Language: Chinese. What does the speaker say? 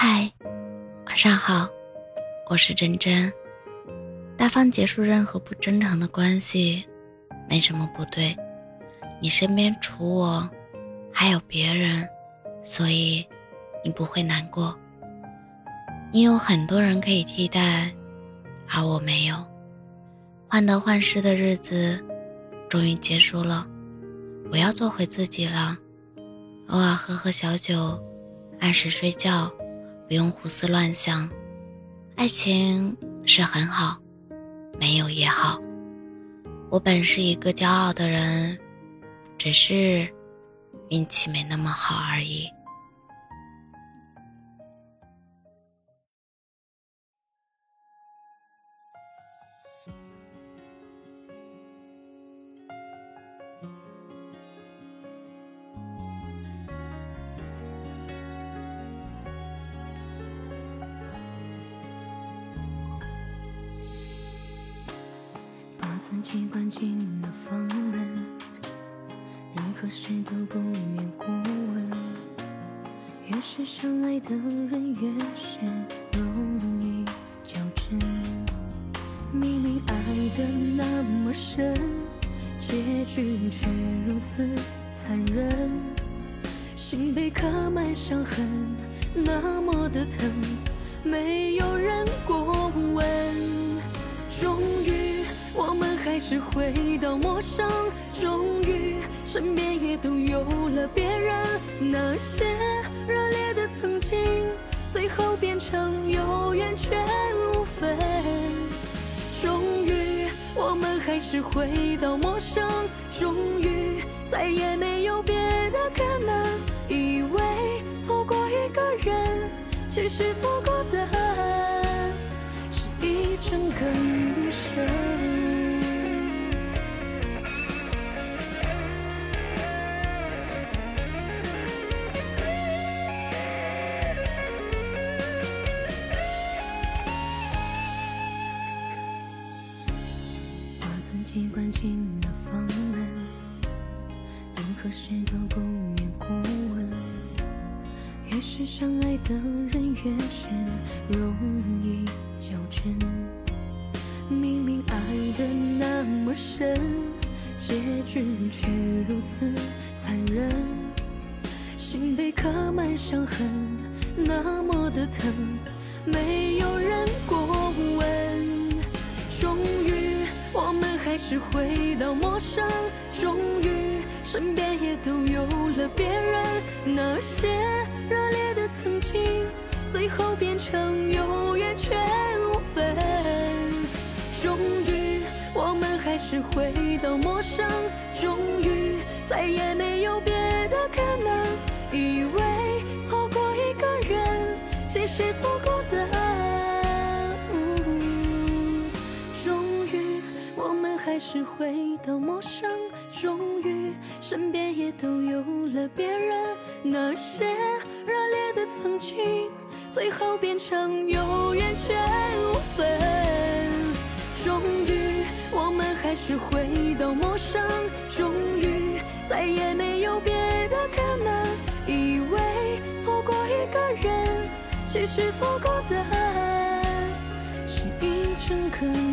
嗨，晚上好，我是真真。大方结束任何不真诚的关系，没什么不对。你身边除我，还有别人，所以你不会难过。你有很多人可以替代，而我没有。患得患失的日子终于结束了，我要做回自己了。偶尔喝喝小酒，按时睡觉。不用胡思乱想，爱情是很好，没有也好。我本是一个骄傲的人，只是运气没那么好而已。自己关进了房门，任何事都不愿过问。越是相爱的人，越是容易较真。明明爱得那么深，结局却如此残忍。心被刻满伤痕，那么的疼，没有人过问。还是回到陌生，终于身边也都有了别人。那些热烈的曾经，最后变成有缘却无分。终于，我们还是回到陌生，终于再也没有别的可能。以为错过一个人，其实错过的是一整个习惯进了房门，任何事都不愿过问。越是相爱的人，越是容易较真。明明爱的那么深，结局却如此残忍。心被刻满伤痕，那么的疼，没有人过问。是回到陌生，终于身边也都有了别人。那些热烈的曾经，最后变成有缘却无分。终于，我们还是回到陌生，终于还是回到陌生，终于身边也都有了别人。那些热烈的曾经，最后变成有缘却无分。终于，我们还是回到陌生，终于再也没有别的可能。以为错过一个人，其实错过的是一整个余生。